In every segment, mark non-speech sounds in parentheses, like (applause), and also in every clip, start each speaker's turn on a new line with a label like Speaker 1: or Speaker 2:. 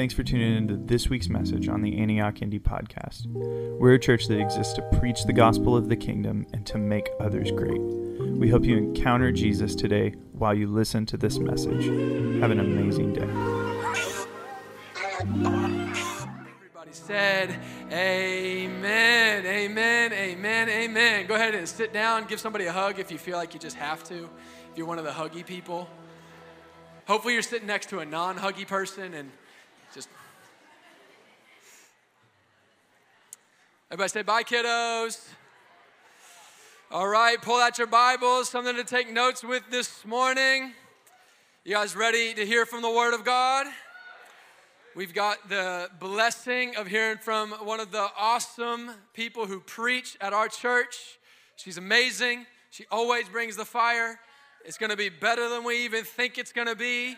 Speaker 1: Thanks for tuning into this week's message on the Antioch Indy podcast. We're a church that exists to preach the gospel of the kingdom and to make others great. We hope you encounter Jesus today while you listen to this message. Have an amazing day.
Speaker 2: Everybody said, Amen, Amen, Amen, Amen. Go ahead and sit down. Give somebody a hug if you feel like you just have to, if you're one of the huggy people. Hopefully, you're sitting next to a non huggy person and just. Everybody say bye, kiddos. All right, pull out your Bibles, something to take notes with this morning. You guys ready to hear from the Word of God? We've got the blessing of hearing from one of the awesome people who preach at our church. She's amazing. She always brings the fire. It's going to be better than we even think it's going to be.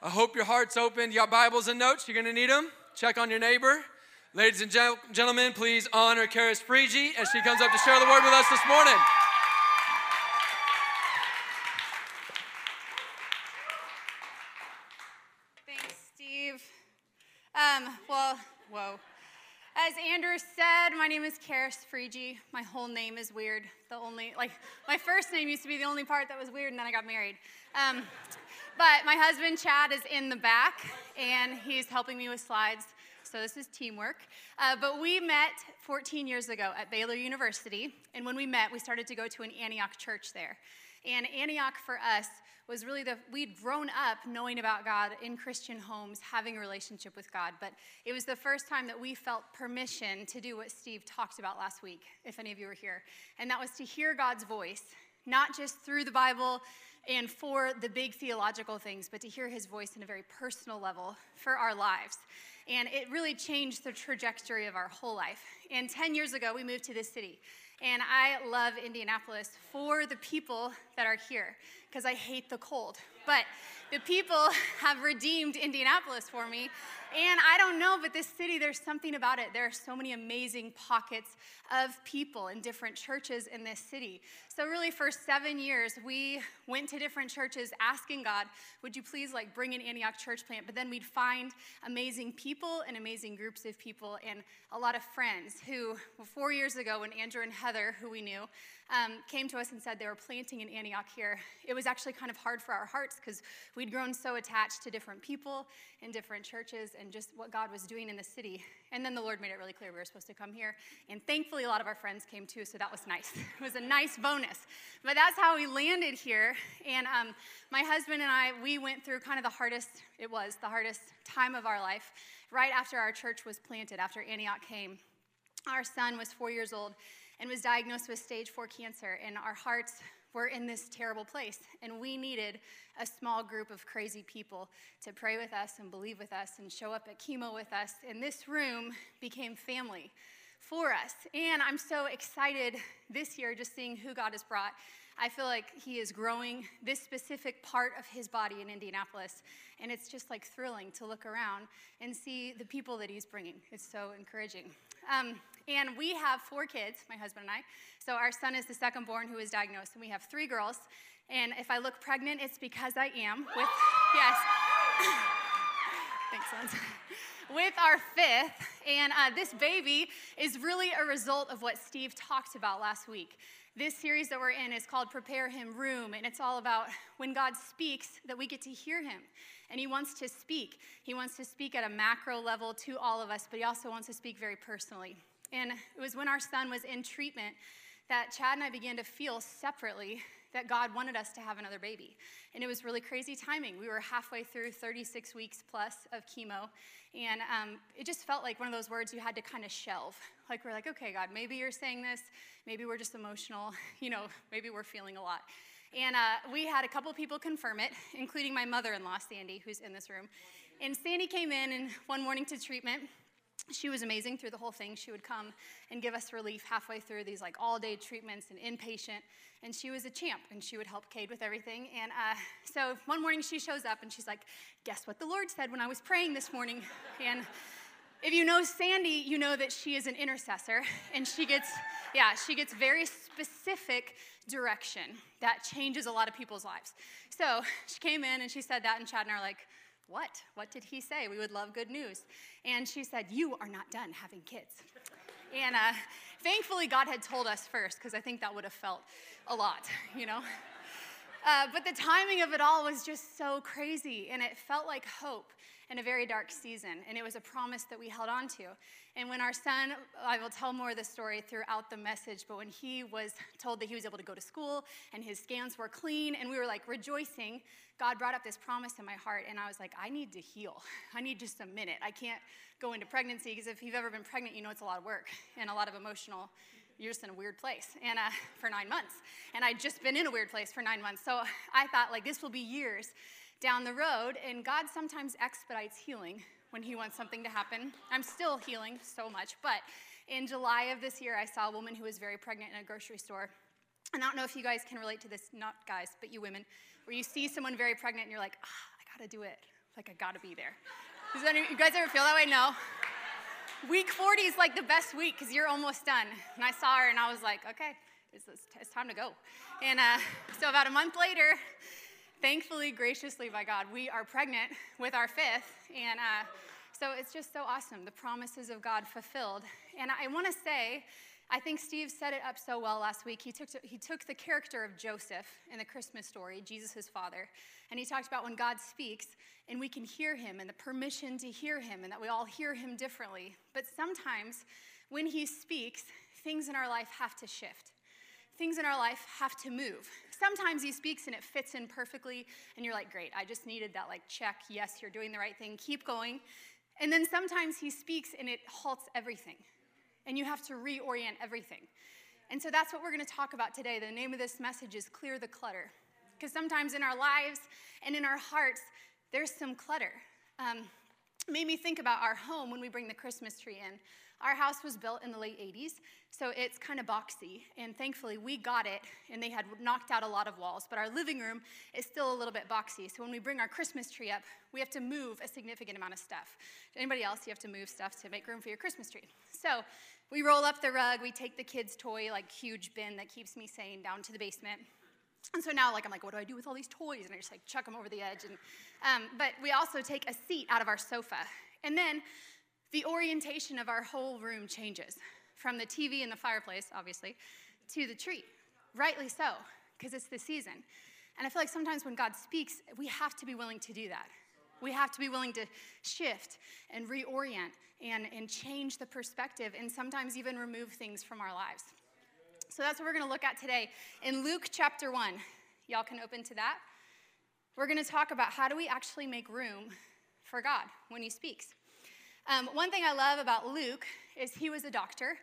Speaker 2: I hope your heart's open. You got Bibles and notes? You're going to need them. Check on your neighbor. Ladies and gen- gentlemen, please honor Karis Frigi as she comes up to share the word with us this morning.
Speaker 3: Thanks, Steve. Um, well, whoa. As Andrew said, my name is Karis Frigi. My whole name is weird. The only, like, my first name used to be the only part that was weird, and then I got married. Um, but my husband, Chad, is in the back, and he's helping me with slides. So this is teamwork. Uh, but we met 14 years ago at Baylor University, and when we met, we started to go to an Antioch church there. And Antioch for us was really the, we'd grown up knowing about God in Christian homes, having a relationship with God. But it was the first time that we felt permission to do what Steve talked about last week, if any of you were here. And that was to hear God's voice, not just through the Bible and for the big theological things, but to hear his voice in a very personal level for our lives. And it really changed the trajectory of our whole life. And 10 years ago, we moved to this city. And I love Indianapolis for the people that are here because I hate the cold. But the people (laughs) have redeemed Indianapolis for me. And I don't know, but this city, there's something about it. There are so many amazing pockets of people in different churches in this city. So, really, for seven years, we went to different churches asking God, would you please like bring an Antioch church plant? But then we'd find amazing people and amazing groups of people and a lot of friends who, four years ago, when Andrew and Heather, who we knew, um, came to us and said they were planting in Antioch here, it was actually kind of hard for our hearts because we'd grown so attached to different people in different churches and just what God was doing in the city. And then the Lord made it really clear we were supposed to come here. And thankfully, a lot of our friends came too, so that was nice. (laughs) it was a nice bonus. But that's how we landed here. And um, my husband and I, we went through kind of the hardest, it was the hardest time of our life right after our church was planted, after Antioch came. Our son was four years old and was diagnosed with stage four cancer, and our hearts were in this terrible place. And we needed a small group of crazy people to pray with us and believe with us and show up at chemo with us. And this room became family for us. And I'm so excited this year just seeing who God has brought. I feel like He is growing this specific part of His body in Indianapolis. And it's just like thrilling to look around and see the people that He's bringing. It's so encouraging. Um, and we have four kids, my husband and I. So our son is the second born who is diagnosed, and we have three girls. And if I look pregnant, it's because I am with, yes. (coughs) Thanks, sons. With our fifth, and uh, this baby is really a result of what Steve talked about last week. This series that we're in is called Prepare Him Room, and it's all about when God speaks that we get to hear Him. And He wants to speak. He wants to speak at a macro level to all of us, but He also wants to speak very personally. And it was when our son was in treatment that Chad and I began to feel separately that God wanted us to have another baby. And it was really crazy timing. We were halfway through 36 weeks plus of chemo, and um, it just felt like one of those words you had to kind of shelve. Like, we're like, okay, God, maybe you're saying this, maybe we're just emotional, (laughs) you know, maybe we're feeling a lot. And uh, we had a couple people confirm it, including my mother in law, Sandy, who's in this room. And Sandy came in and one morning to treatment she was amazing through the whole thing. She would come and give us relief halfway through these like all day treatments and inpatient. And she was a champ and she would help Cade with everything. And uh, so one morning she shows up and she's like, Guess what the Lord said when I was praying this morning? (laughs) And if you know Sandy, you know that she is an intercessor and she gets, yeah, she gets very specific direction that changes a lot of people's lives. So she came in and she said that, and Chad and I are like, What? What did he say? We would love good news. And she said, You are not done having kids. And uh, thankfully, God had told us first, because I think that would have felt a lot, you know? Uh, but the timing of it all was just so crazy, and it felt like hope in a very dark season. And it was a promise that we held on to. And when our son, I will tell more of the story throughout the message, but when he was told that he was able to go to school and his scans were clean, and we were like rejoicing, God brought up this promise in my heart. And I was like, I need to heal. (laughs) I need just a minute. I can't go into pregnancy because if you've ever been pregnant, you know it's a lot of work and a lot of emotional you're just in a weird place and uh, for nine months and i'd just been in a weird place for nine months so i thought like this will be years down the road and god sometimes expedites healing when he wants something to happen. I'm still healing so much but in july of this year i saw a woman who was very pregnant in a grocery store. And i don't know if you guys can relate to this not guys but you women where you see someone very pregnant and you're like ah, i gotta do it. Like i gotta be there. Does any, you guys ever feel that way? No. Week 40 is like the best week because you're almost done. And I saw her and I was like, okay, it's, it's time to go. And uh, so about a month later, thankfully, graciously by God, we are pregnant with our fifth. And uh, so it's just so awesome, the promises of God fulfilled. And I want to say, I think Steve set it up so well last week. He took, to, he took the character of Joseph in the Christmas story, Jesus' father, and he talked about when God speaks and we can hear him and the permission to hear him and that we all hear him differently. But sometimes when he speaks, things in our life have to shift. Things in our life have to move. Sometimes he speaks and it fits in perfectly, and you're like, great, I just needed that like check. Yes, you're doing the right thing. Keep going. And then sometimes he speaks and it halts everything and you have to reorient everything. And so that's what we're going to talk about today. The name of this message is Clear the Clutter. Because sometimes in our lives and in our hearts, there's some clutter. Um, made me think about our home when we bring the Christmas tree in. Our house was built in the late 80s, so it's kind of boxy. And thankfully, we got it, and they had knocked out a lot of walls. But our living room is still a little bit boxy. So when we bring our Christmas tree up, we have to move a significant amount of stuff. Anybody else, you have to move stuff to make room for your Christmas tree. So we roll up the rug, we take the kids' toy, like huge bin that keeps me sane, down to the basement. And so now, like, I'm like, what do I do with all these toys? And I just like chuck them over the edge. And, um, but we also take a seat out of our sofa. And then the orientation of our whole room changes from the TV and the fireplace, obviously, to the tree. Rightly so, because it's the season. And I feel like sometimes when God speaks, we have to be willing to do that. We have to be willing to shift and reorient and, and change the perspective and sometimes even remove things from our lives. So that's what we're going to look at today. In Luke chapter 1, y'all can open to that. We're going to talk about how do we actually make room for God when He speaks. Um, one thing I love about Luke is he was a doctor,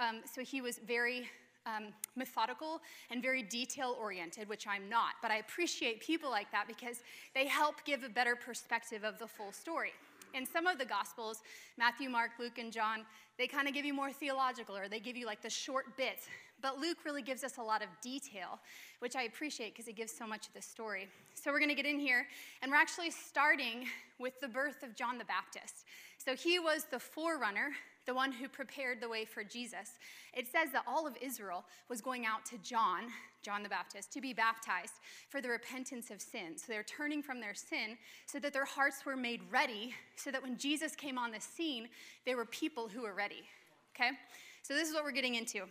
Speaker 3: um, so he was very um, methodical and very detail oriented, which I'm not. But I appreciate people like that because they help give a better perspective of the full story. In some of the Gospels, Matthew, Mark, Luke, and John, they kind of give you more theological or they give you like the short bits. But Luke really gives us a lot of detail, which I appreciate because it gives so much of the story. So we're going to get in here, and we're actually starting with the birth of John the Baptist. So he was the forerunner the one who prepared the way for Jesus. It says that all of Israel was going out to John, John the Baptist, to be baptized for the repentance of sin. So they're turning from their sin so that their hearts were made ready, so that when Jesus came on the scene, they were people who were ready. Okay? So this is what we're getting into.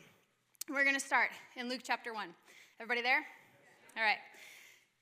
Speaker 3: We're going to start in Luke chapter 1. Everybody there? All right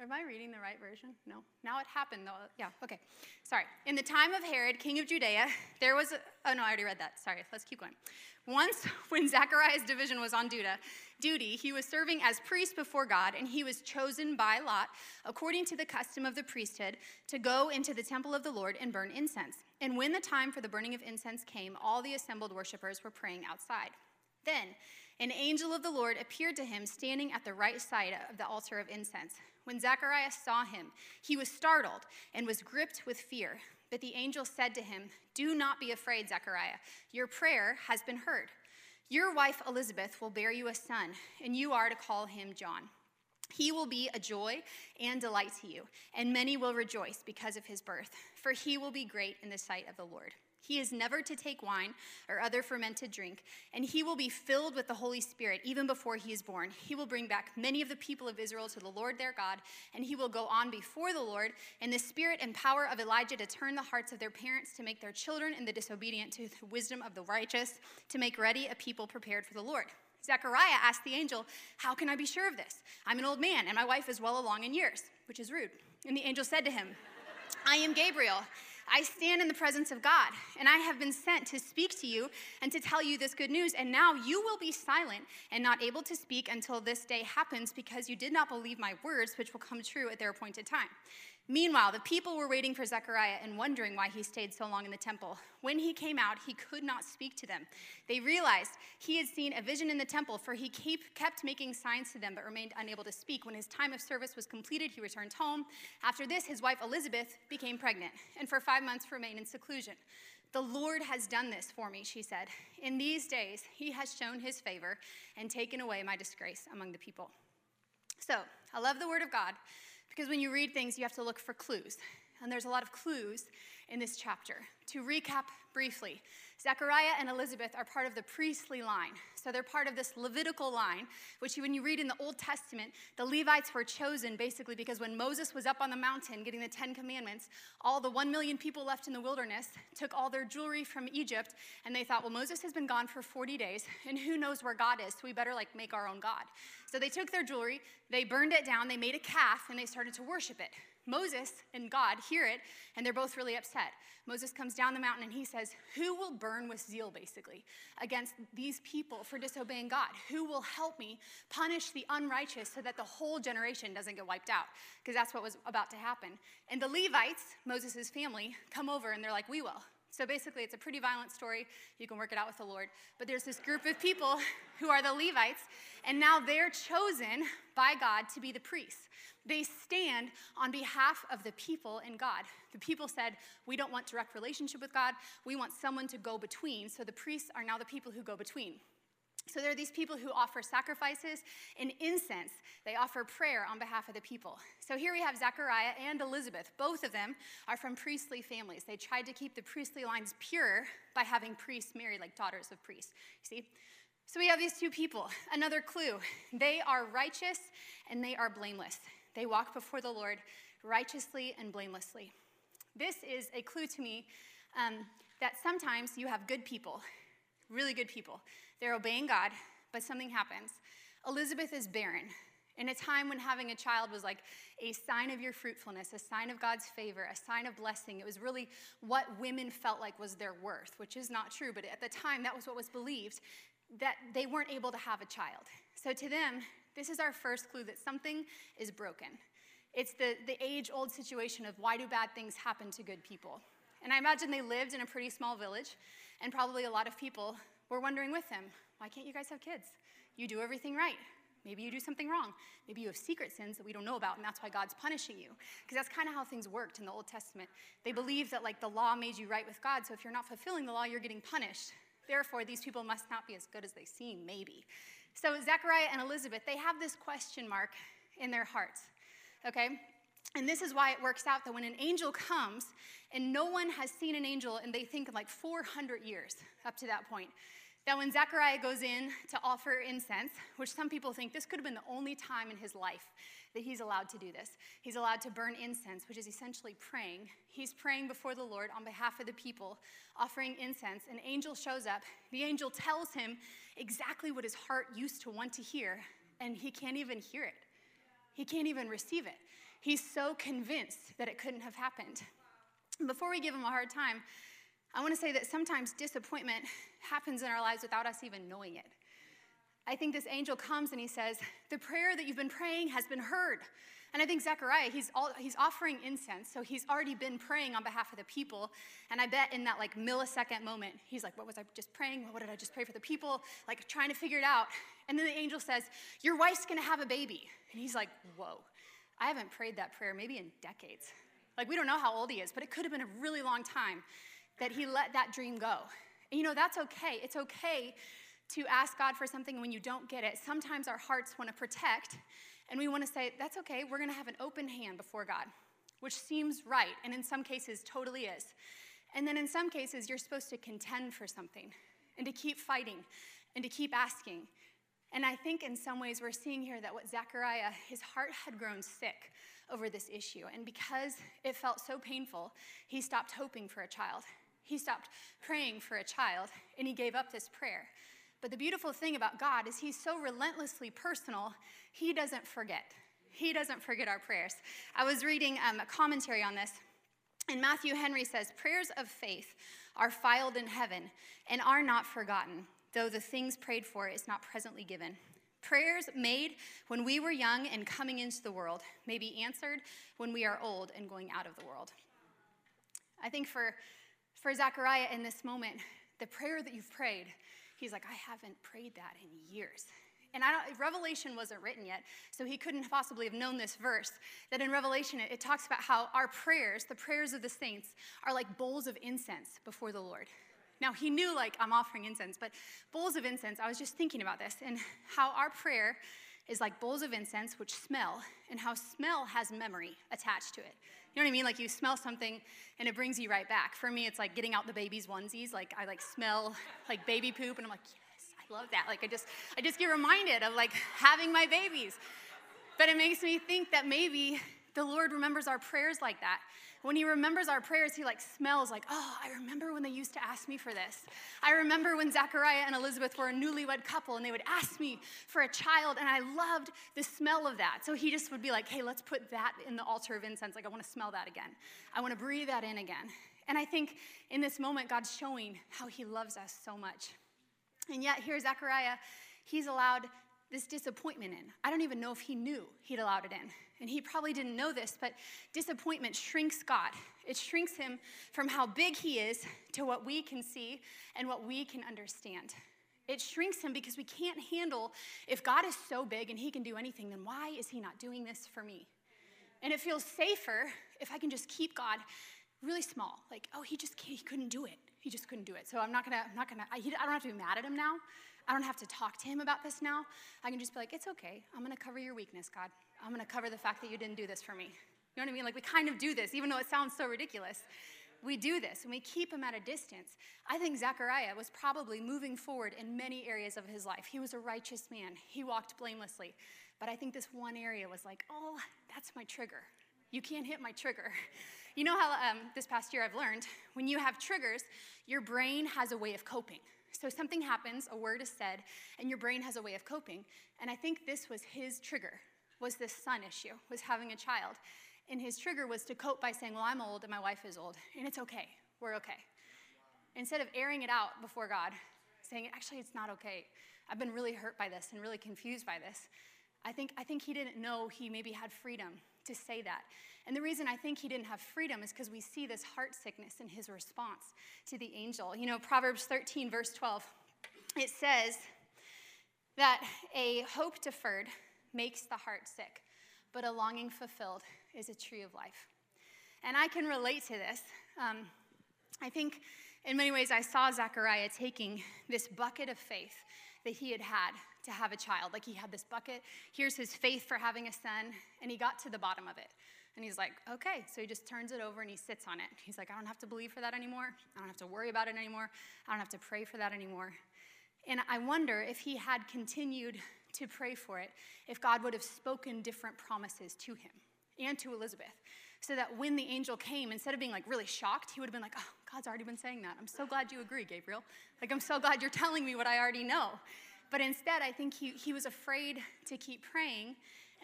Speaker 3: Am I reading the right version? No. Now it happened, though. Yeah, okay. Sorry. In the time of Herod, king of Judea, there was a. Oh, no, I already read that. Sorry. Let's keep going. Once, (laughs) when Zechariah's division was on duty, he was serving as priest before God, and he was chosen by Lot, according to the custom of the priesthood, to go into the temple of the Lord and burn incense. And when the time for the burning of incense came, all the assembled worshippers were praying outside. Then, an angel of the Lord appeared to him standing at the right side of the altar of incense. When Zacharias saw him, he was startled and was gripped with fear. But the angel said to him, Do not be afraid, Zechariah. Your prayer has been heard. Your wife Elizabeth will bear you a son, and you are to call him John. He will be a joy and delight to you, and many will rejoice because of his birth, for he will be great in the sight of the Lord. He is never to take wine or other fermented drink, and he will be filled with the Holy Spirit even before he is born. He will bring back many of the people of Israel to the Lord their God, and he will go on before the Lord in the spirit and power of Elijah to turn the hearts of their parents to make their children and the disobedient to the wisdom of the righteous, to make ready a people prepared for the Lord. Zechariah asked the angel, How can I be sure of this? I'm an old man, and my wife is well along in years, which is rude. And the angel said to him, I am Gabriel. I stand in the presence of God, and I have been sent to speak to you and to tell you this good news. And now you will be silent and not able to speak until this day happens because you did not believe my words, which will come true at their appointed time. Meanwhile, the people were waiting for Zechariah and wondering why he stayed so long in the temple. When he came out, he could not speak to them. They realized he had seen a vision in the temple, for he kept making signs to them but remained unable to speak. When his time of service was completed, he returned home. After this, his wife Elizabeth became pregnant and for five months remained in seclusion. The Lord has done this for me, she said. In these days, he has shown his favor and taken away my disgrace among the people. So, I love the word of God. Because when you read things, you have to look for clues. And there's a lot of clues in this chapter. To recap briefly, Zechariah and Elizabeth are part of the priestly line. So they're part of this Levitical line, which when you read in the Old Testament, the Levites were chosen basically because when Moses was up on the mountain getting the Ten Commandments, all the one million people left in the wilderness took all their jewelry from Egypt and they thought, well, Moses has been gone for 40 days and who knows where God is, so we better like make our own God. So they took their jewelry, they burned it down, they made a calf, and they started to worship it. Moses and God hear it, and they're both really upset. Moses comes down the mountain and he says, Who will burn with zeal, basically, against these people for disobeying God? Who will help me punish the unrighteous so that the whole generation doesn't get wiped out? Because that's what was about to happen. And the Levites, Moses' family, come over and they're like, We will. So basically, it's a pretty violent story. You can work it out with the Lord. But there's this group of people (laughs) who are the Levites, and now they're chosen by God to be the priests. They stand on behalf of the people and God. The people said, We don't want direct relationship with God. We want someone to go between. So the priests are now the people who go between. So there are these people who offer sacrifices and incense. They offer prayer on behalf of the people. So here we have Zechariah and Elizabeth. Both of them are from priestly families. They tried to keep the priestly lines pure by having priests marry like daughters of priests. You see? So we have these two people. Another clue they are righteous and they are blameless. They walk before the Lord righteously and blamelessly. This is a clue to me um, that sometimes you have good people, really good people. They're obeying God, but something happens. Elizabeth is barren. In a time when having a child was like a sign of your fruitfulness, a sign of God's favor, a sign of blessing, it was really what women felt like was their worth, which is not true, but at the time that was what was believed that they weren't able to have a child. So to them, this is our first clue that something is broken. It's the, the age old situation of why do bad things happen to good people? And I imagine they lived in a pretty small village, and probably a lot of people were wondering with them, why can't you guys have kids? You do everything right. Maybe you do something wrong. Maybe you have secret sins that we don't know about, and that's why God's punishing you. Because that's kind of how things worked in the Old Testament. They believed that like the law made you right with God, so if you're not fulfilling the law, you're getting punished. Therefore, these people must not be as good as they seem, maybe. So, Zechariah and Elizabeth, they have this question mark in their hearts, okay? And this is why it works out that when an angel comes, and no one has seen an angel, and they think like 400 years up to that point, that when Zechariah goes in to offer incense, which some people think this could have been the only time in his life that he's allowed to do this. He's allowed to burn incense, which is essentially praying. He's praying before the Lord on behalf of the people, offering incense. An angel shows up. The angel tells him exactly what his heart used to want to hear, and he can't even hear it. He can't even receive it. He's so convinced that it couldn't have happened. Before we give him a hard time, I want to say that sometimes disappointment (laughs) happens in our lives without us even knowing it. I think this angel comes and he says, The prayer that you've been praying has been heard. And I think Zechariah, he's, all, he's offering incense, so he's already been praying on behalf of the people. And I bet in that like millisecond moment, he's like, What was I just praying? What did I just pray for the people? Like trying to figure it out. And then the angel says, Your wife's gonna have a baby. And he's like, Whoa, I haven't prayed that prayer maybe in decades. Like we don't know how old he is, but it could have been a really long time that he let that dream go. And you know, that's okay. It's okay to ask God for something when you don't get it, sometimes our hearts want to protect and we want to say, that's okay, we're going to have an open hand before God, which seems right, and in some cases totally is. And then in some cases, you're supposed to contend for something and to keep fighting and to keep asking. And I think in some ways we're seeing here that what Zechariah, his heart had grown sick over this issue. And because it felt so painful, he stopped hoping for a child. He stopped praying for a child and he gave up this prayer. But the beautiful thing about God is He's so relentlessly personal, He doesn't forget. He doesn't forget our prayers. I was reading um, a commentary on this, and Matthew Henry says prayers of faith are filed in heaven and are not forgotten, though the things prayed for is not presently given. Prayers made when we were young and coming into the world may be answered when we are old and going out of the world. I think for, for Zechariah in this moment, the prayer that you've prayed He's like, I haven't prayed that in years. And I don't, Revelation wasn't written yet, so he couldn't possibly have known this verse. That in Revelation, it, it talks about how our prayers, the prayers of the saints, are like bowls of incense before the Lord. Now, he knew, like, I'm offering incense, but bowls of incense, I was just thinking about this and how our prayer is like bowls of incense, which smell, and how smell has memory attached to it. You know what I mean? Like you smell something and it brings you right back. For me, it's like getting out the baby's onesies. Like I like smell like baby poop and I'm like, yes, I love that. Like I just, I just get reminded of like having my babies. But it makes me think that maybe the Lord remembers our prayers like that. When he remembers our prayers, he like smells like, oh, I remember when they used to ask me for this. I remember when Zechariah and Elizabeth were a newlywed couple and they would ask me for a child, and I loved the smell of that. So he just would be like, hey, let's put that in the altar of incense. Like, I want to smell that again. I want to breathe that in again. And I think in this moment, God's showing how he loves us so much. And yet, here, Zechariah, he's allowed this disappointment in. I don't even know if he knew he'd allowed it in. And he probably didn't know this, but disappointment shrinks God. It shrinks him from how big he is to what we can see and what we can understand. It shrinks him because we can't handle if God is so big and he can do anything, then why is he not doing this for me? And it feels safer if I can just keep God really small. Like, oh, he just he couldn't do it. He just couldn't do it. So I'm not gonna, I'm not gonna, I, I don't have to be mad at him now. I don't have to talk to him about this now. I can just be like, it's okay. I'm going to cover your weakness, God. I'm going to cover the fact that you didn't do this for me. You know what I mean? Like, we kind of do this, even though it sounds so ridiculous. We do this and we keep him at a distance. I think Zechariah was probably moving forward in many areas of his life. He was a righteous man, he walked blamelessly. But I think this one area was like, oh, that's my trigger. You can't hit my trigger. You know how um, this past year I've learned when you have triggers, your brain has a way of coping. So something happens, a word is said, and your brain has a way of coping. And I think this was his trigger, was this son issue, was having a child. And his trigger was to cope by saying, Well, I'm old and my wife is old, and it's okay. We're okay. Instead of airing it out before God, saying, Actually, it's not okay. I've been really hurt by this and really confused by this. I think, I think he didn't know he maybe had freedom to say that. And the reason I think he didn't have freedom is because we see this heart sickness in his response to the angel. You know, Proverbs 13, verse 12, it says that a hope deferred makes the heart sick, but a longing fulfilled is a tree of life. And I can relate to this. Um, I think in many ways I saw Zechariah taking this bucket of faith that he had had to have a child. Like he had this bucket, here's his faith for having a son, and he got to the bottom of it. And he's like, okay. So he just turns it over and he sits on it. He's like, I don't have to believe for that anymore. I don't have to worry about it anymore. I don't have to pray for that anymore. And I wonder if he had continued to pray for it, if God would have spoken different promises to him and to Elizabeth. So that when the angel came, instead of being like really shocked, he would have been like, oh, God's already been saying that. I'm so glad you agree, Gabriel. Like, I'm so glad you're telling me what I already know. But instead, I think he, he was afraid to keep praying.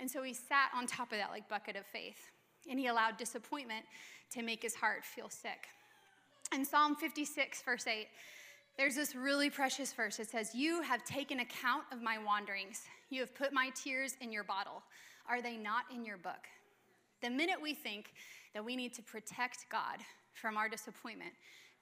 Speaker 3: And so he sat on top of that like bucket of faith and he allowed disappointment to make his heart feel sick. In Psalm 56, verse 8, there's this really precious verse. It says, You have taken account of my wanderings. You have put my tears in your bottle. Are they not in your book? The minute we think that we need to protect God from our disappointment,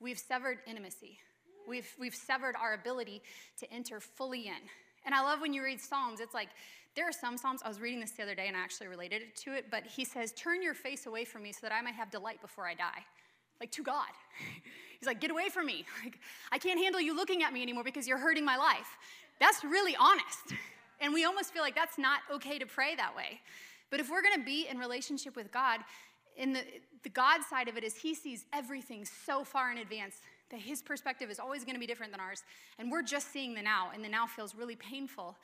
Speaker 3: we've severed intimacy. We've, we've severed our ability to enter fully in. And I love when you read Psalms, it's like there are some Psalms, I was reading this the other day and I actually related it to it, but he says, Turn your face away from me so that I may have delight before I die. like to God. (laughs) He's like, get away from me. (laughs) Like, I can't handle you looking at me anymore because you're hurting my life. That's really honest. And we almost feel like that's not okay to pray that way. But if we're gonna be in relationship with God, in the, the God side of it is He sees everything so far in advance that His perspective is always gonna be different than ours. And we're just seeing the now, and the now feels really painful.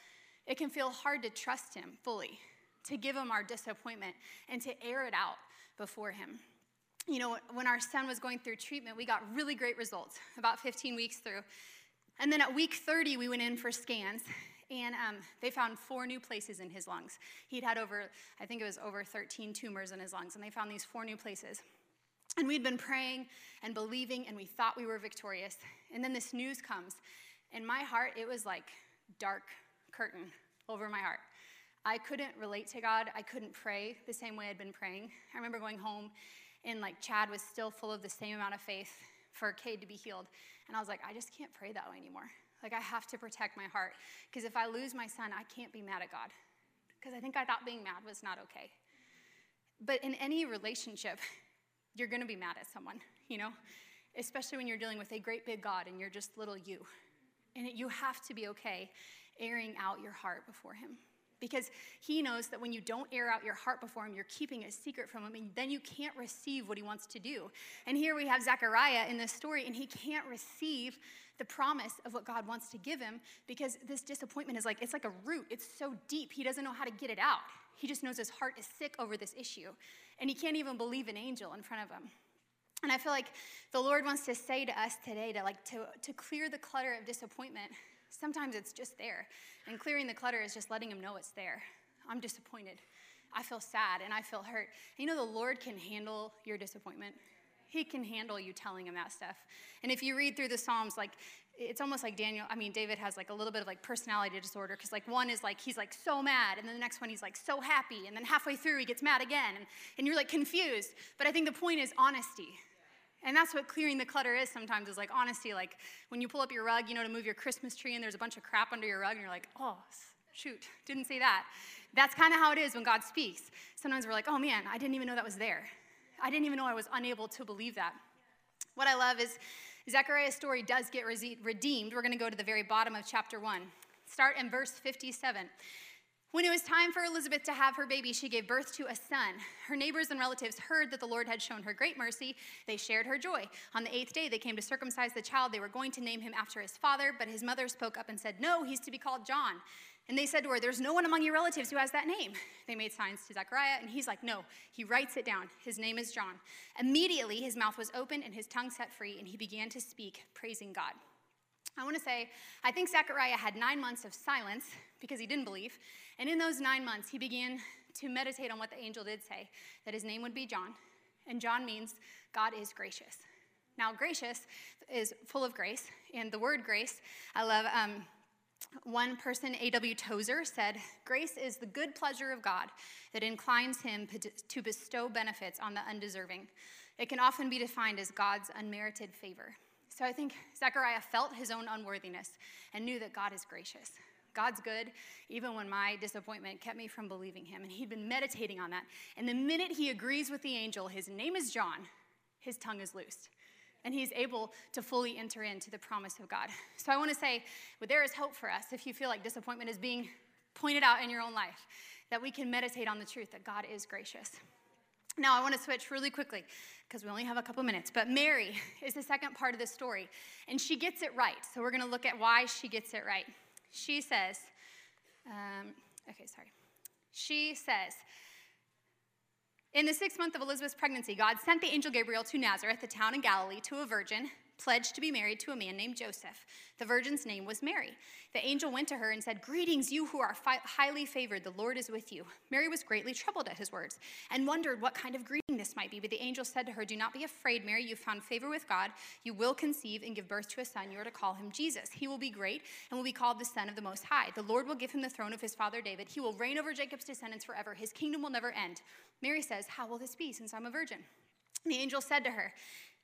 Speaker 3: It can feel hard to trust Him fully, to give Him our disappointment, and to air it out before Him you know, when our son was going through treatment, we got really great results about 15 weeks through. And then at week 30, we went in for scans, and um, they found four new places in his lungs. He'd had over, I think it was over 13 tumors in his lungs, and they found these four new places. And we'd been praying and believing, and we thought we were victorious. And then this news comes, and my heart, it was like dark curtain over my heart. I couldn't relate to God. I couldn't pray the same way I'd been praying. I remember going home and like Chad was still full of the same amount of faith for Cade to be healed. And I was like, I just can't pray that way anymore. Like, I have to protect my heart. Because if I lose my son, I can't be mad at God. Because I think I thought being mad was not okay. But in any relationship, you're going to be mad at someone, you know? Especially when you're dealing with a great big God and you're just little you. And you have to be okay airing out your heart before Him because he knows that when you don't air out your heart before him, you're keeping a secret from him, and then you can't receive what he wants to do. And here we have Zechariah in this story, and he can't receive the promise of what God wants to give him because this disappointment is like, it's like a root. It's so deep, he doesn't know how to get it out. He just knows his heart is sick over this issue, and he can't even believe an angel in front of him. And I feel like the Lord wants to say to us today to like to, to clear the clutter of disappointment Sometimes it's just there. And clearing the clutter is just letting him know it's there. I'm disappointed. I feel sad and I feel hurt. And you know, the Lord can handle your disappointment. He can handle you telling him that stuff. And if you read through the Psalms, like, it's almost like Daniel, I mean, David has like a little bit of like personality disorder because like one is like, he's like so mad, and then the next one he's like so happy, and then halfway through he gets mad again, and, and you're like confused. But I think the point is honesty. And that's what clearing the clutter is sometimes, is like honesty. Like when you pull up your rug, you know, to move your Christmas tree and there's a bunch of crap under your rug, and you're like, oh, shoot, didn't see that. That's kind of how it is when God speaks. Sometimes we're like, oh man, I didn't even know that was there. I didn't even know I was unable to believe that. What I love is Zechariah's story does get redeemed. We're going to go to the very bottom of chapter 1. Start in verse 57. When it was time for Elizabeth to have her baby, she gave birth to a son. Her neighbors and relatives heard that the Lord had shown her great mercy. They shared her joy. On the eighth day, they came to circumcise the child. They were going to name him after his father, but his mother spoke up and said, No, he's to be called John. And they said to her, There's no one among your relatives who has that name. They made signs to Zechariah, and he's like, No. He writes it down. His name is John. Immediately, his mouth was opened and his tongue set free, and he began to speak, praising God. I want to say, I think Zechariah had nine months of silence because he didn't believe. And in those nine months, he began to meditate on what the angel did say that his name would be John. And John means God is gracious. Now, gracious is full of grace. And the word grace, I love um, one person, A.W. Tozer, said, Grace is the good pleasure of God that inclines him to bestow benefits on the undeserving. It can often be defined as God's unmerited favor. So I think Zechariah felt his own unworthiness and knew that God is gracious. God's good, even when my disappointment kept me from believing him. And he'd been meditating on that. And the minute he agrees with the angel, his name is John, his tongue is loosed. And he's able to fully enter into the promise of God. So I want to say, well, there is hope for us if you feel like disappointment is being pointed out in your own life, that we can meditate on the truth that God is gracious. Now, I want to switch really quickly because we only have a couple minutes. But Mary is the second part of the story, and she gets it right. So we're going to look at why she gets it right. She says, um, okay, sorry. She says, in the sixth month of Elizabeth's pregnancy, God sent the angel Gabriel to Nazareth, a town in Galilee, to a virgin pledged to be married to a man named Joseph. The virgin's name was Mary. The angel went to her and said, Greetings, you who are fi- highly favored, the Lord is with you. Mary was greatly troubled at his words and wondered what kind of greeting this might be. But the angel said to her, Do not be afraid, Mary. You have found favor with God. You will conceive and give birth to a son. You are to call him Jesus. He will be great and will be called the Son of the Most High. The Lord will give him the throne of his father David. He will reign over Jacob's descendants forever. His kingdom will never end. Mary says, How will this be since I'm a virgin? The angel said to her,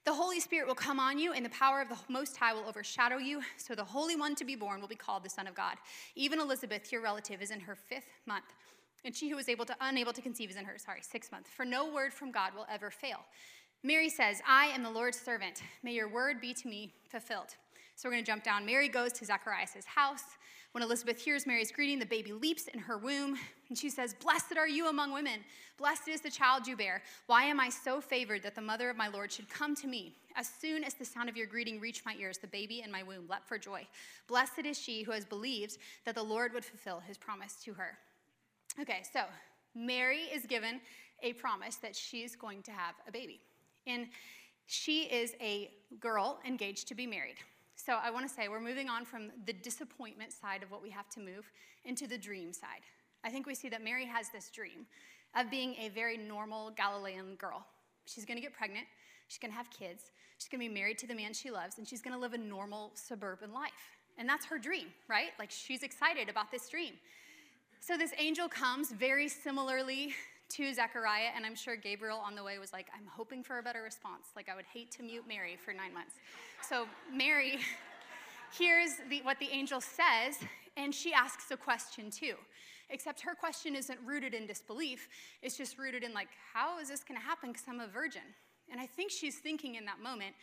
Speaker 3: the Holy Spirit will come on you, and the power of the Most High will overshadow you. So the Holy One to be born will be called the Son of God. Even Elizabeth, your relative, is in her fifth month, and she who was able to unable to conceive is in her sorry sixth month. For no word from God will ever fail. Mary says, I am the Lord's servant. May your word be to me fulfilled. So we're going to jump down. Mary goes to Zacharias' house. When Elizabeth hears Mary's greeting, the baby leaps in her womb, and she says, Blessed are you among women. Blessed is the child you bear. Why am I so favored that the mother of my Lord should come to me? As soon as the sound of your greeting reached my ears, the baby in my womb leapt for joy. Blessed is she who has believed that the Lord would fulfill his promise to her. Okay, so Mary is given a promise that she's going to have a baby. And she is a girl engaged to be married. So I want to say we're moving on from the disappointment side of what we have to move into the dream side. I think we see that Mary has this dream of being a very normal Galilean girl. She's going to get pregnant, she's going to have kids, she's going to be married to the man she loves, and she's going to live a normal suburban life. And that's her dream, right? Like she's excited about this dream. So this angel comes very similarly to Zechariah, and I'm sure Gabriel on the way was like, I'm hoping for a better response. Like, I would hate to mute Mary for nine months. So, Mary (laughs) hears the, what the angel says, and she asks a question too. Except her question isn't rooted in disbelief, it's just rooted in, like, how is this gonna happen because I'm a virgin? And I think she's thinking in that moment,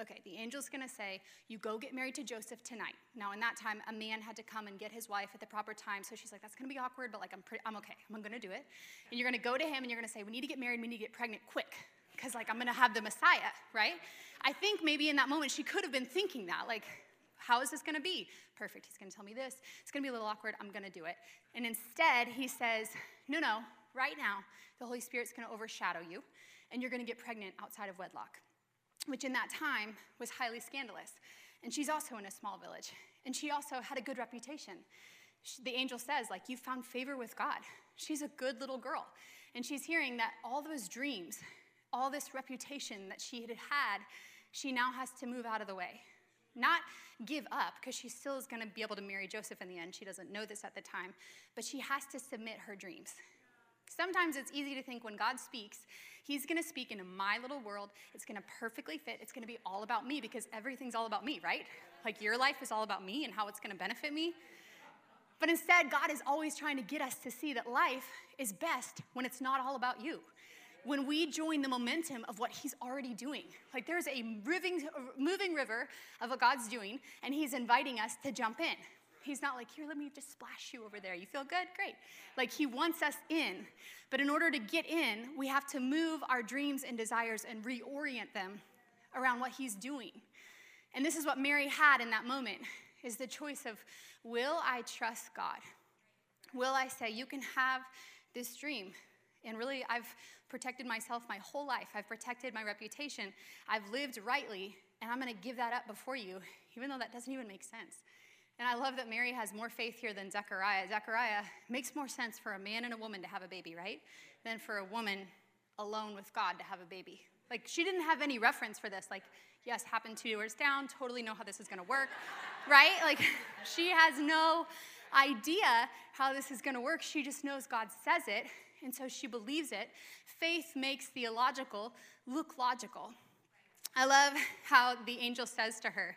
Speaker 3: okay, the angel's gonna say, you go get married to Joseph tonight. Now, in that time, a man had to come and get his wife at the proper time. So she's like, that's gonna be awkward, but like, I'm, pretty, I'm okay. I'm gonna do it. And you're gonna go to him and you're gonna say, we need to get married, we need to get pregnant quick, because like, I'm gonna have the Messiah, right? I think maybe in that moment she could have been thinking that, like, how is this gonna be? Perfect, he's gonna tell me this. It's gonna be a little awkward, I'm gonna do it. And instead, he says, no, no, right now, the Holy Spirit's gonna overshadow you, and you're gonna get pregnant outside of wedlock which in that time was highly scandalous. And she's also in a small village. And she also had a good reputation. She, the angel says, like, you found favor with God. She's a good little girl. And she's hearing that all those dreams, all this reputation that she had had, she now has to move out of the way. Not give up, because she still is going to be able to marry Joseph in the end. She doesn't know this at the time, but she has to submit her dreams. Sometimes it's easy to think when God speaks, He's gonna speak into my little world. It's gonna perfectly fit. It's gonna be all about me because everything's all about me, right? Like your life is all about me and how it's gonna benefit me. But instead, God is always trying to get us to see that life is best when it's not all about you. When we join the momentum of what He's already doing. Like there's a moving, moving river of what God's doing, and He's inviting us to jump in. He's not like, here, let me just splash you over there. You feel good? Great. Like, He wants us in. But in order to get in, we have to move our dreams and desires and reorient them around what He's doing. And this is what Mary had in that moment is the choice of will I trust God? Will I say, you can have this dream? And really, I've protected myself my whole life. I've protected my reputation. I've lived rightly, and I'm going to give that up before you, even though that doesn't even make sense. And I love that Mary has more faith here than Zechariah. Zechariah makes more sense for a man and a woman to have a baby, right? Than for a woman alone with God to have a baby. Like, she didn't have any reference for this. Like, yes, happened two doors down, totally know how this is gonna work, (laughs) right? Like, (laughs) she has no idea how this is gonna work. She just knows God says it, and so she believes it. Faith makes the illogical look logical. I love how the angel says to her,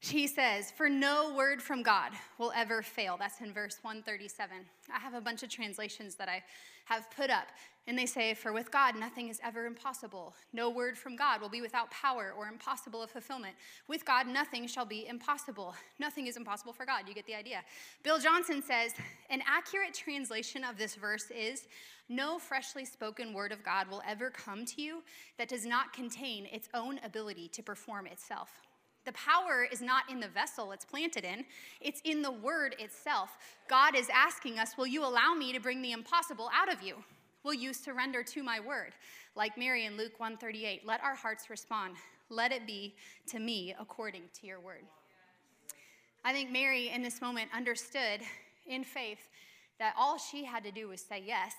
Speaker 3: he says, For no word from God will ever fail. That's in verse 137. I have a bunch of translations that I have put up, and they say, For with God nothing is ever impossible. No word from God will be without power or impossible of fulfillment. With God nothing shall be impossible. Nothing is impossible for God. You get the idea. Bill Johnson says, An accurate translation of this verse is, No freshly spoken word of God will ever come to you that does not contain its own ability to perform itself. The power is not in the vessel it's planted in, it's in the word itself. God is asking us, Will you allow me to bring the impossible out of you? Will you surrender to my word? Like Mary in Luke 138, let our hearts respond. Let it be to me according to your word. I think Mary in this moment understood in faith that all she had to do was say yes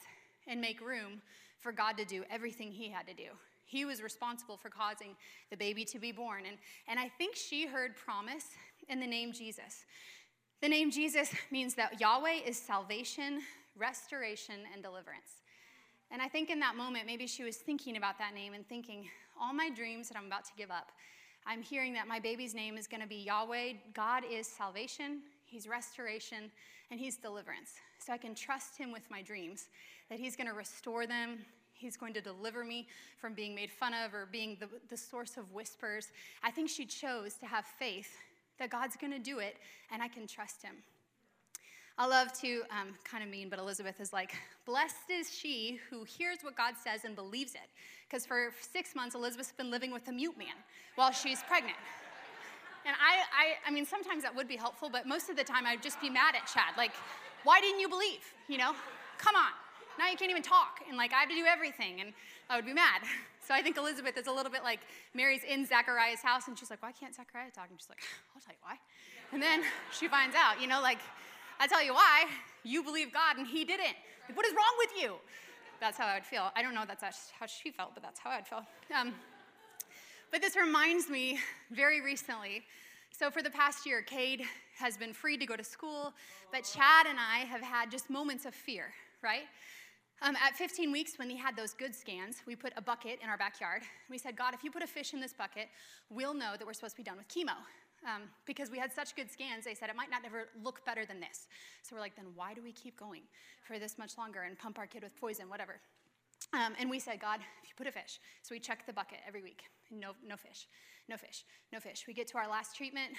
Speaker 3: and make room for God to do everything he had to do. He was responsible for causing the baby to be born. And, and I think she heard promise in the name Jesus. The name Jesus means that Yahweh is salvation, restoration, and deliverance. And I think in that moment, maybe she was thinking about that name and thinking, all my dreams that I'm about to give up, I'm hearing that my baby's name is going to be Yahweh. God is salvation, He's restoration, and He's deliverance. So I can trust Him with my dreams, that He's going to restore them, He's going to deliver me from being made fun of or being the, the source of whispers. I think she chose to have faith that God's going to do it and I can trust Him. I love to, um, kind of mean, but Elizabeth is like, blessed is she who hears what God says and believes it. Because for six months, Elizabeth's been living with a mute man while she's pregnant. And I, I, I mean, sometimes that would be helpful, but most of the time I'd just be mad at Chad. Like, why didn't you believe? You know, come on. Now you can't even talk. And like, I have to do everything. And I would be mad. (laughs) So I think Elizabeth is a little bit like Mary's in Zechariah's house, and she's like, why can't Zechariah talk? And she's like, I'll tell you why. And then she finds out, you know, like, I tell you why. You believe God, and he didn't. Like, what is wrong with you? That's how I would feel. I don't know that's how she felt, but that's how I'd feel. Um, but this reminds me very recently. So, for the past year, Cade has been free to go to school, but Chad and I have had just moments of fear, right? Um, at 15 weeks, when he had those good scans, we put a bucket in our backyard. We said, God, if you put a fish in this bucket, we'll know that we're supposed to be done with chemo. Um, because we had such good scans, they said it might not ever look better than this. So we're like, then why do we keep going for this much longer and pump our kid with poison, whatever? Um, and we said, God, if you put a fish. So we check the bucket every week. No, no fish, no fish, no fish. We get to our last treatment.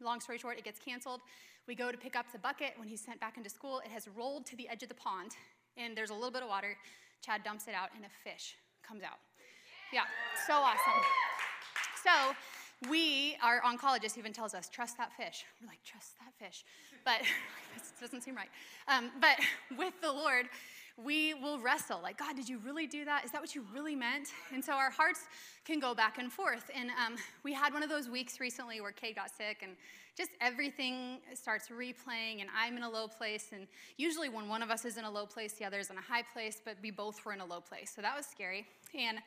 Speaker 3: Long story short, it gets canceled. We go to pick up the bucket. When he's sent back into school, it has rolled to the edge of the pond, and there's a little bit of water. Chad dumps it out, and a fish comes out. Yeah, so awesome. So we, our oncologist even tells us, trust that fish. We're like, trust that fish. But (laughs) this doesn't seem right. Um, but (laughs) with the Lord, we will wrestle like, God, did you really do that? Is that what you really meant? And so our hearts can go back and forth. And um, we had one of those weeks recently where Cade got sick and just everything starts replaying, and I'm in a low place. And usually, when one of us is in a low place, the other is in a high place, but we both were in a low place. So that was scary. And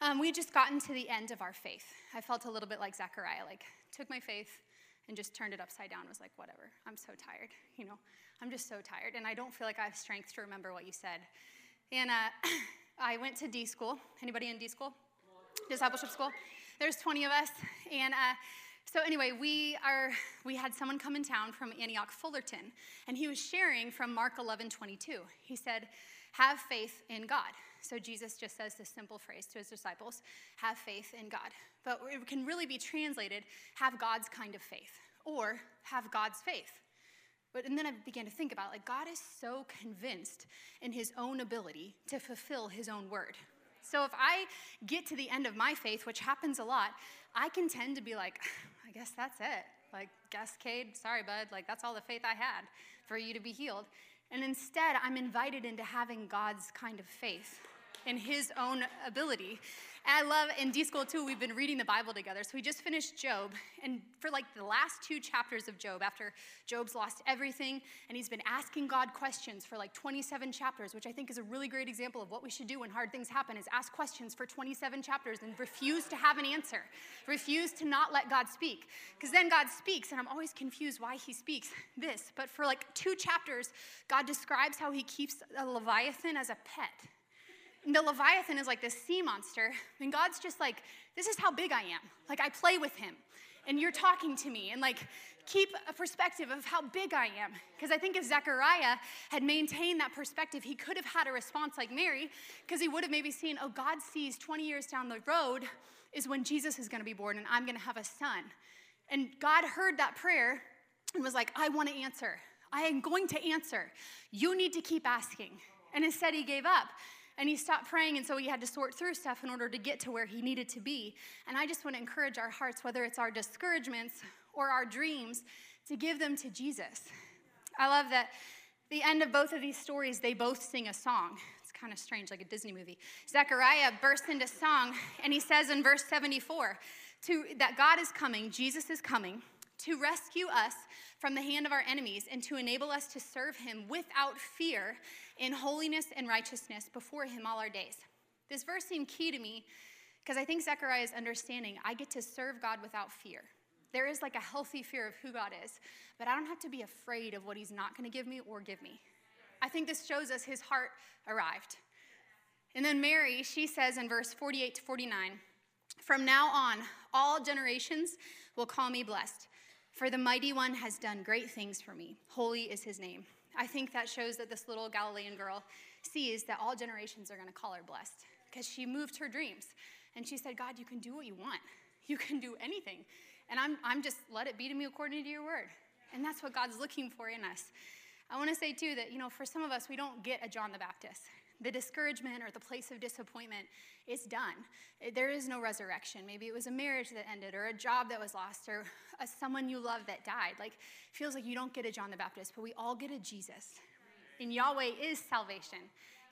Speaker 3: um, we just gotten to the end of our faith. I felt a little bit like Zechariah, like, took my faith and just turned it upside down, was like, whatever, I'm so tired, (laughs) you know. I'm just so tired, and I don't feel like I have strength to remember what you said. And uh, (coughs) I went to D school. Anybody in D school? Discipleship school. There's 20 of us, and uh, so anyway, we are we had someone come in town from Antioch Fullerton, and he was sharing from Mark 11:22. He said, "Have faith in God." So Jesus just says this simple phrase to his disciples: "Have faith in God." But it can really be translated, "Have God's kind of faith," or "Have God's faith." But and then I began to think about it, like God is so convinced in his own ability to fulfill his own word. So if I get to the end of my faith, which happens a lot, I can tend to be like, I guess that's it. Like, guess Cade, sorry, bud. Like, that's all the faith I had for you to be healed. And instead, I'm invited into having God's kind of faith in his own ability I love in D School too, we've been reading the Bible together. So we just finished Job. And for like the last two chapters of Job, after Job's lost everything and he's been asking God questions for like 27 chapters, which I think is a really great example of what we should do when hard things happen is ask questions for 27 chapters and refuse to have an answer. Refuse to not let God speak. Because then God speaks, and I'm always confused why he speaks this. But for like two chapters, God describes how he keeps a Leviathan as a pet the Leviathan is like this sea monster, (laughs) and God's just like, this is how big I am. Like, I play with him, and you're talking to me, and like, keep a perspective of how big I am. Because I think if Zechariah had maintained that perspective, he could have had a response like Mary, because he would have maybe seen, oh, God sees 20 years down the road is when Jesus is to be born, and I'm to have a son. And God heard that prayer and was like, I want to answer. I am going to answer. You need to keep asking. And instead, he gave up and he stopped praying, and so he had to sort through stuff in order to get to where he needed to be. And I just want to encourage our hearts, whether it's our discouragements or our dreams, to give them to Jesus. I love that the end of both of these stories, they both sing a song. It's kind of strange, like a Disney movie. Zechariah bursts into song, and he says in verse 74 to, that God is coming, Jesus is coming to rescue us from the hand of our enemies and to enable us to serve him without fear in holiness and righteousness before him all our days. This verse seemed key to me because I think Zechariah is understanding I get to serve God without fear. There is like a healthy fear of who God is, but I don't have to be afraid of what he's not going to give me or give me. I think this shows us his heart arrived. And then Mary, she says in verse 48 to 49, From now on, all generations will call me blessed, for the mighty one has done great things for me. Holy is his name. I think that shows that this little Galilean girl sees that all generations are going to call her blessed because she moved her dreams. And she said, God, you can do what you want, you can do anything. And I'm, I'm just, let it be to me according to your word. And that's what God's looking for in us. I want to say, too, that, you know, for some of us, we don't get a John the Baptist. The discouragement or the place of disappointment is done. There is no resurrection. Maybe it was a marriage that ended, or a job that was lost, or a, someone you love that died. Like, feels like you don't get a John the Baptist, but we all get a Jesus. And Yahweh is salvation.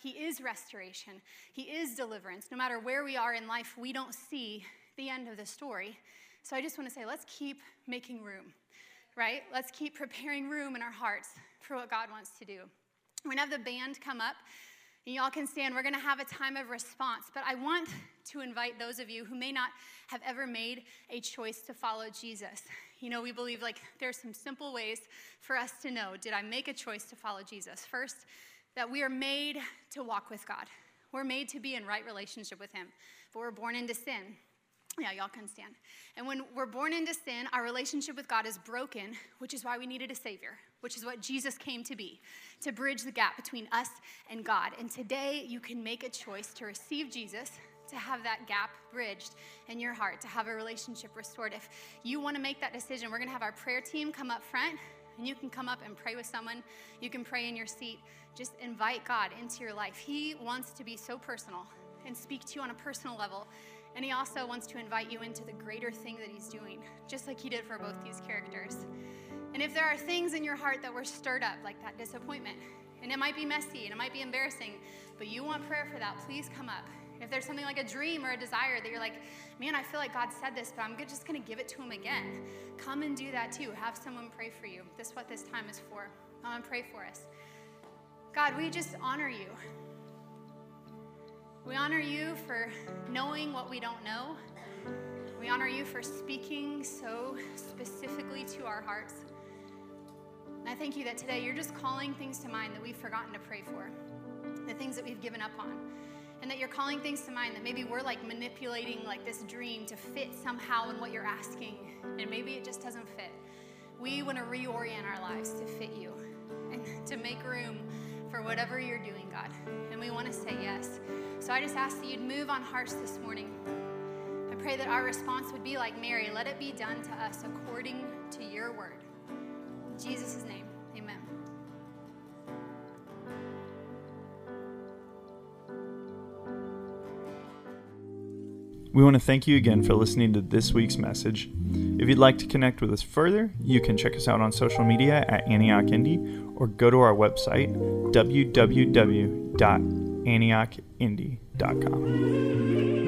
Speaker 3: He is restoration. He is deliverance. No matter where we are in life, we don't see the end of the story. So I just want to say, let's keep making room, right? Let's keep preparing room in our hearts for what God wants to do. We're going to have the band come up. And y'all can stand. We're going to have a time of response. But I want to invite those of you who may not have ever made a choice to follow Jesus. You know, we believe like there's some simple ways for us to know did I make a choice to follow Jesus? First, that we are made to walk with God. We're made to be in right relationship with Him, but we're born into sin. Yeah, y'all can stand. And when we're born into sin, our relationship with God is broken, which is why we needed a Savior, which is what Jesus came to be, to bridge the gap between us and God. And today, you can make a choice to receive Jesus, to have that gap bridged in your heart, to have a relationship restored. If you want to make that decision, we're going to have our prayer team come up front, and you can come up and pray with someone. You can pray in your seat. Just invite God into your life. He wants to be so personal and speak to you on a personal level and he also wants to invite you into the greater thing that he's doing, just like he did for both these characters. And if there are things in your heart that were stirred up, like that disappointment, and it might be messy and it might be embarrassing, but you want prayer for that, please come up. If there's something like a dream or a desire that you're like, man, I feel like God said this, but I'm just going to give it to him again, come and do that too. Have someone pray for you. This is what this time is for. Come and pray for us. God, we just honor you. We honor you for knowing what we don't know. We honor you for speaking so specifically to our hearts. And I thank you that today you're just calling things to mind that we've forgotten to pray for, the things that we've given up on. And that you're calling things to mind that maybe we're like manipulating like this dream to fit somehow in what you're asking, and maybe it just doesn't fit. We want to reorient our lives to fit you and to make room for whatever you're doing, God. And we want to say yes. So I just ask that you'd move on hearts this morning. I pray that our response would be like Mary let it be done to us according to your word. In Jesus' name, amen.
Speaker 1: We want to thank you again for listening to this week's message. If you'd like to connect with us further, you can check us out on social media at Antioch Indy or go to our website, www.antiochindy.com.